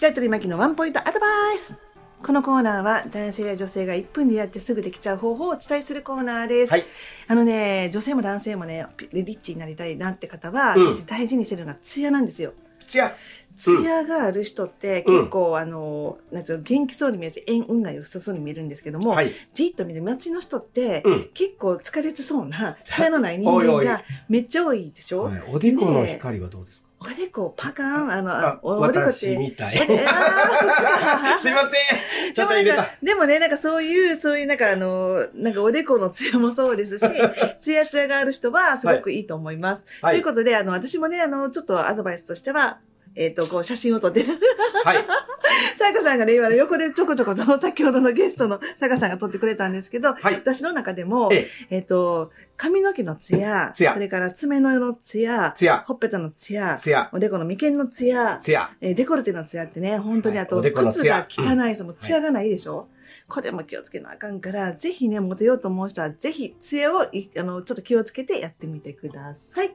白鳥巻のワンポイントアドバイス。このコーナーは男性や女性が1分でやってすぐできちゃう方法をお伝えするコーナーです。はいあのね、女性も男性もね、リッチになりたいなって方は、うん私大事にしてるのがツヤなんですよ。つや。ツヤがある人ってうん結構、あの、なんつうの元気そうに見えるし、縁運が良さそうに見えるんですけども、はい。じっと見て街の人って、うん結構疲れてそうな、ツヤのない人間がめっちゃ多いでしょ？はいおでこの光はどうですか？おでこパカーン、あの、ああおおでこって。私みたい。すいません。ちゃちゃ入れた。でもね、なんかそういう、そういうなんかあの、なんかおでこのツヤもそうですし、ツヤツヤがある人はすごくいいと思います。はいということで、あの、私もね、あの、ちょっとアドバイスとしては、えっ、と、こう、写真を撮ってる。はい。さやかさんがね、今の横でちょこちょこ、先ほどのゲストのさやかさんが撮ってくれたんですけど、はい。私の中でも、ええっ、と、髪の毛のツヤ、それから爪の色のツヤ。ほっぺたのツヤ。おでこの眉間のツヤ、つや。えーデコルテのツヤってね、本当にあと、はい靴が汚い人もツヤがないでしょ、これも気をつけなあかんから、ぜひね、モテようと思う人は、ぜひ、ツヤをい、あの、ちょっと気をつけてやってみてください。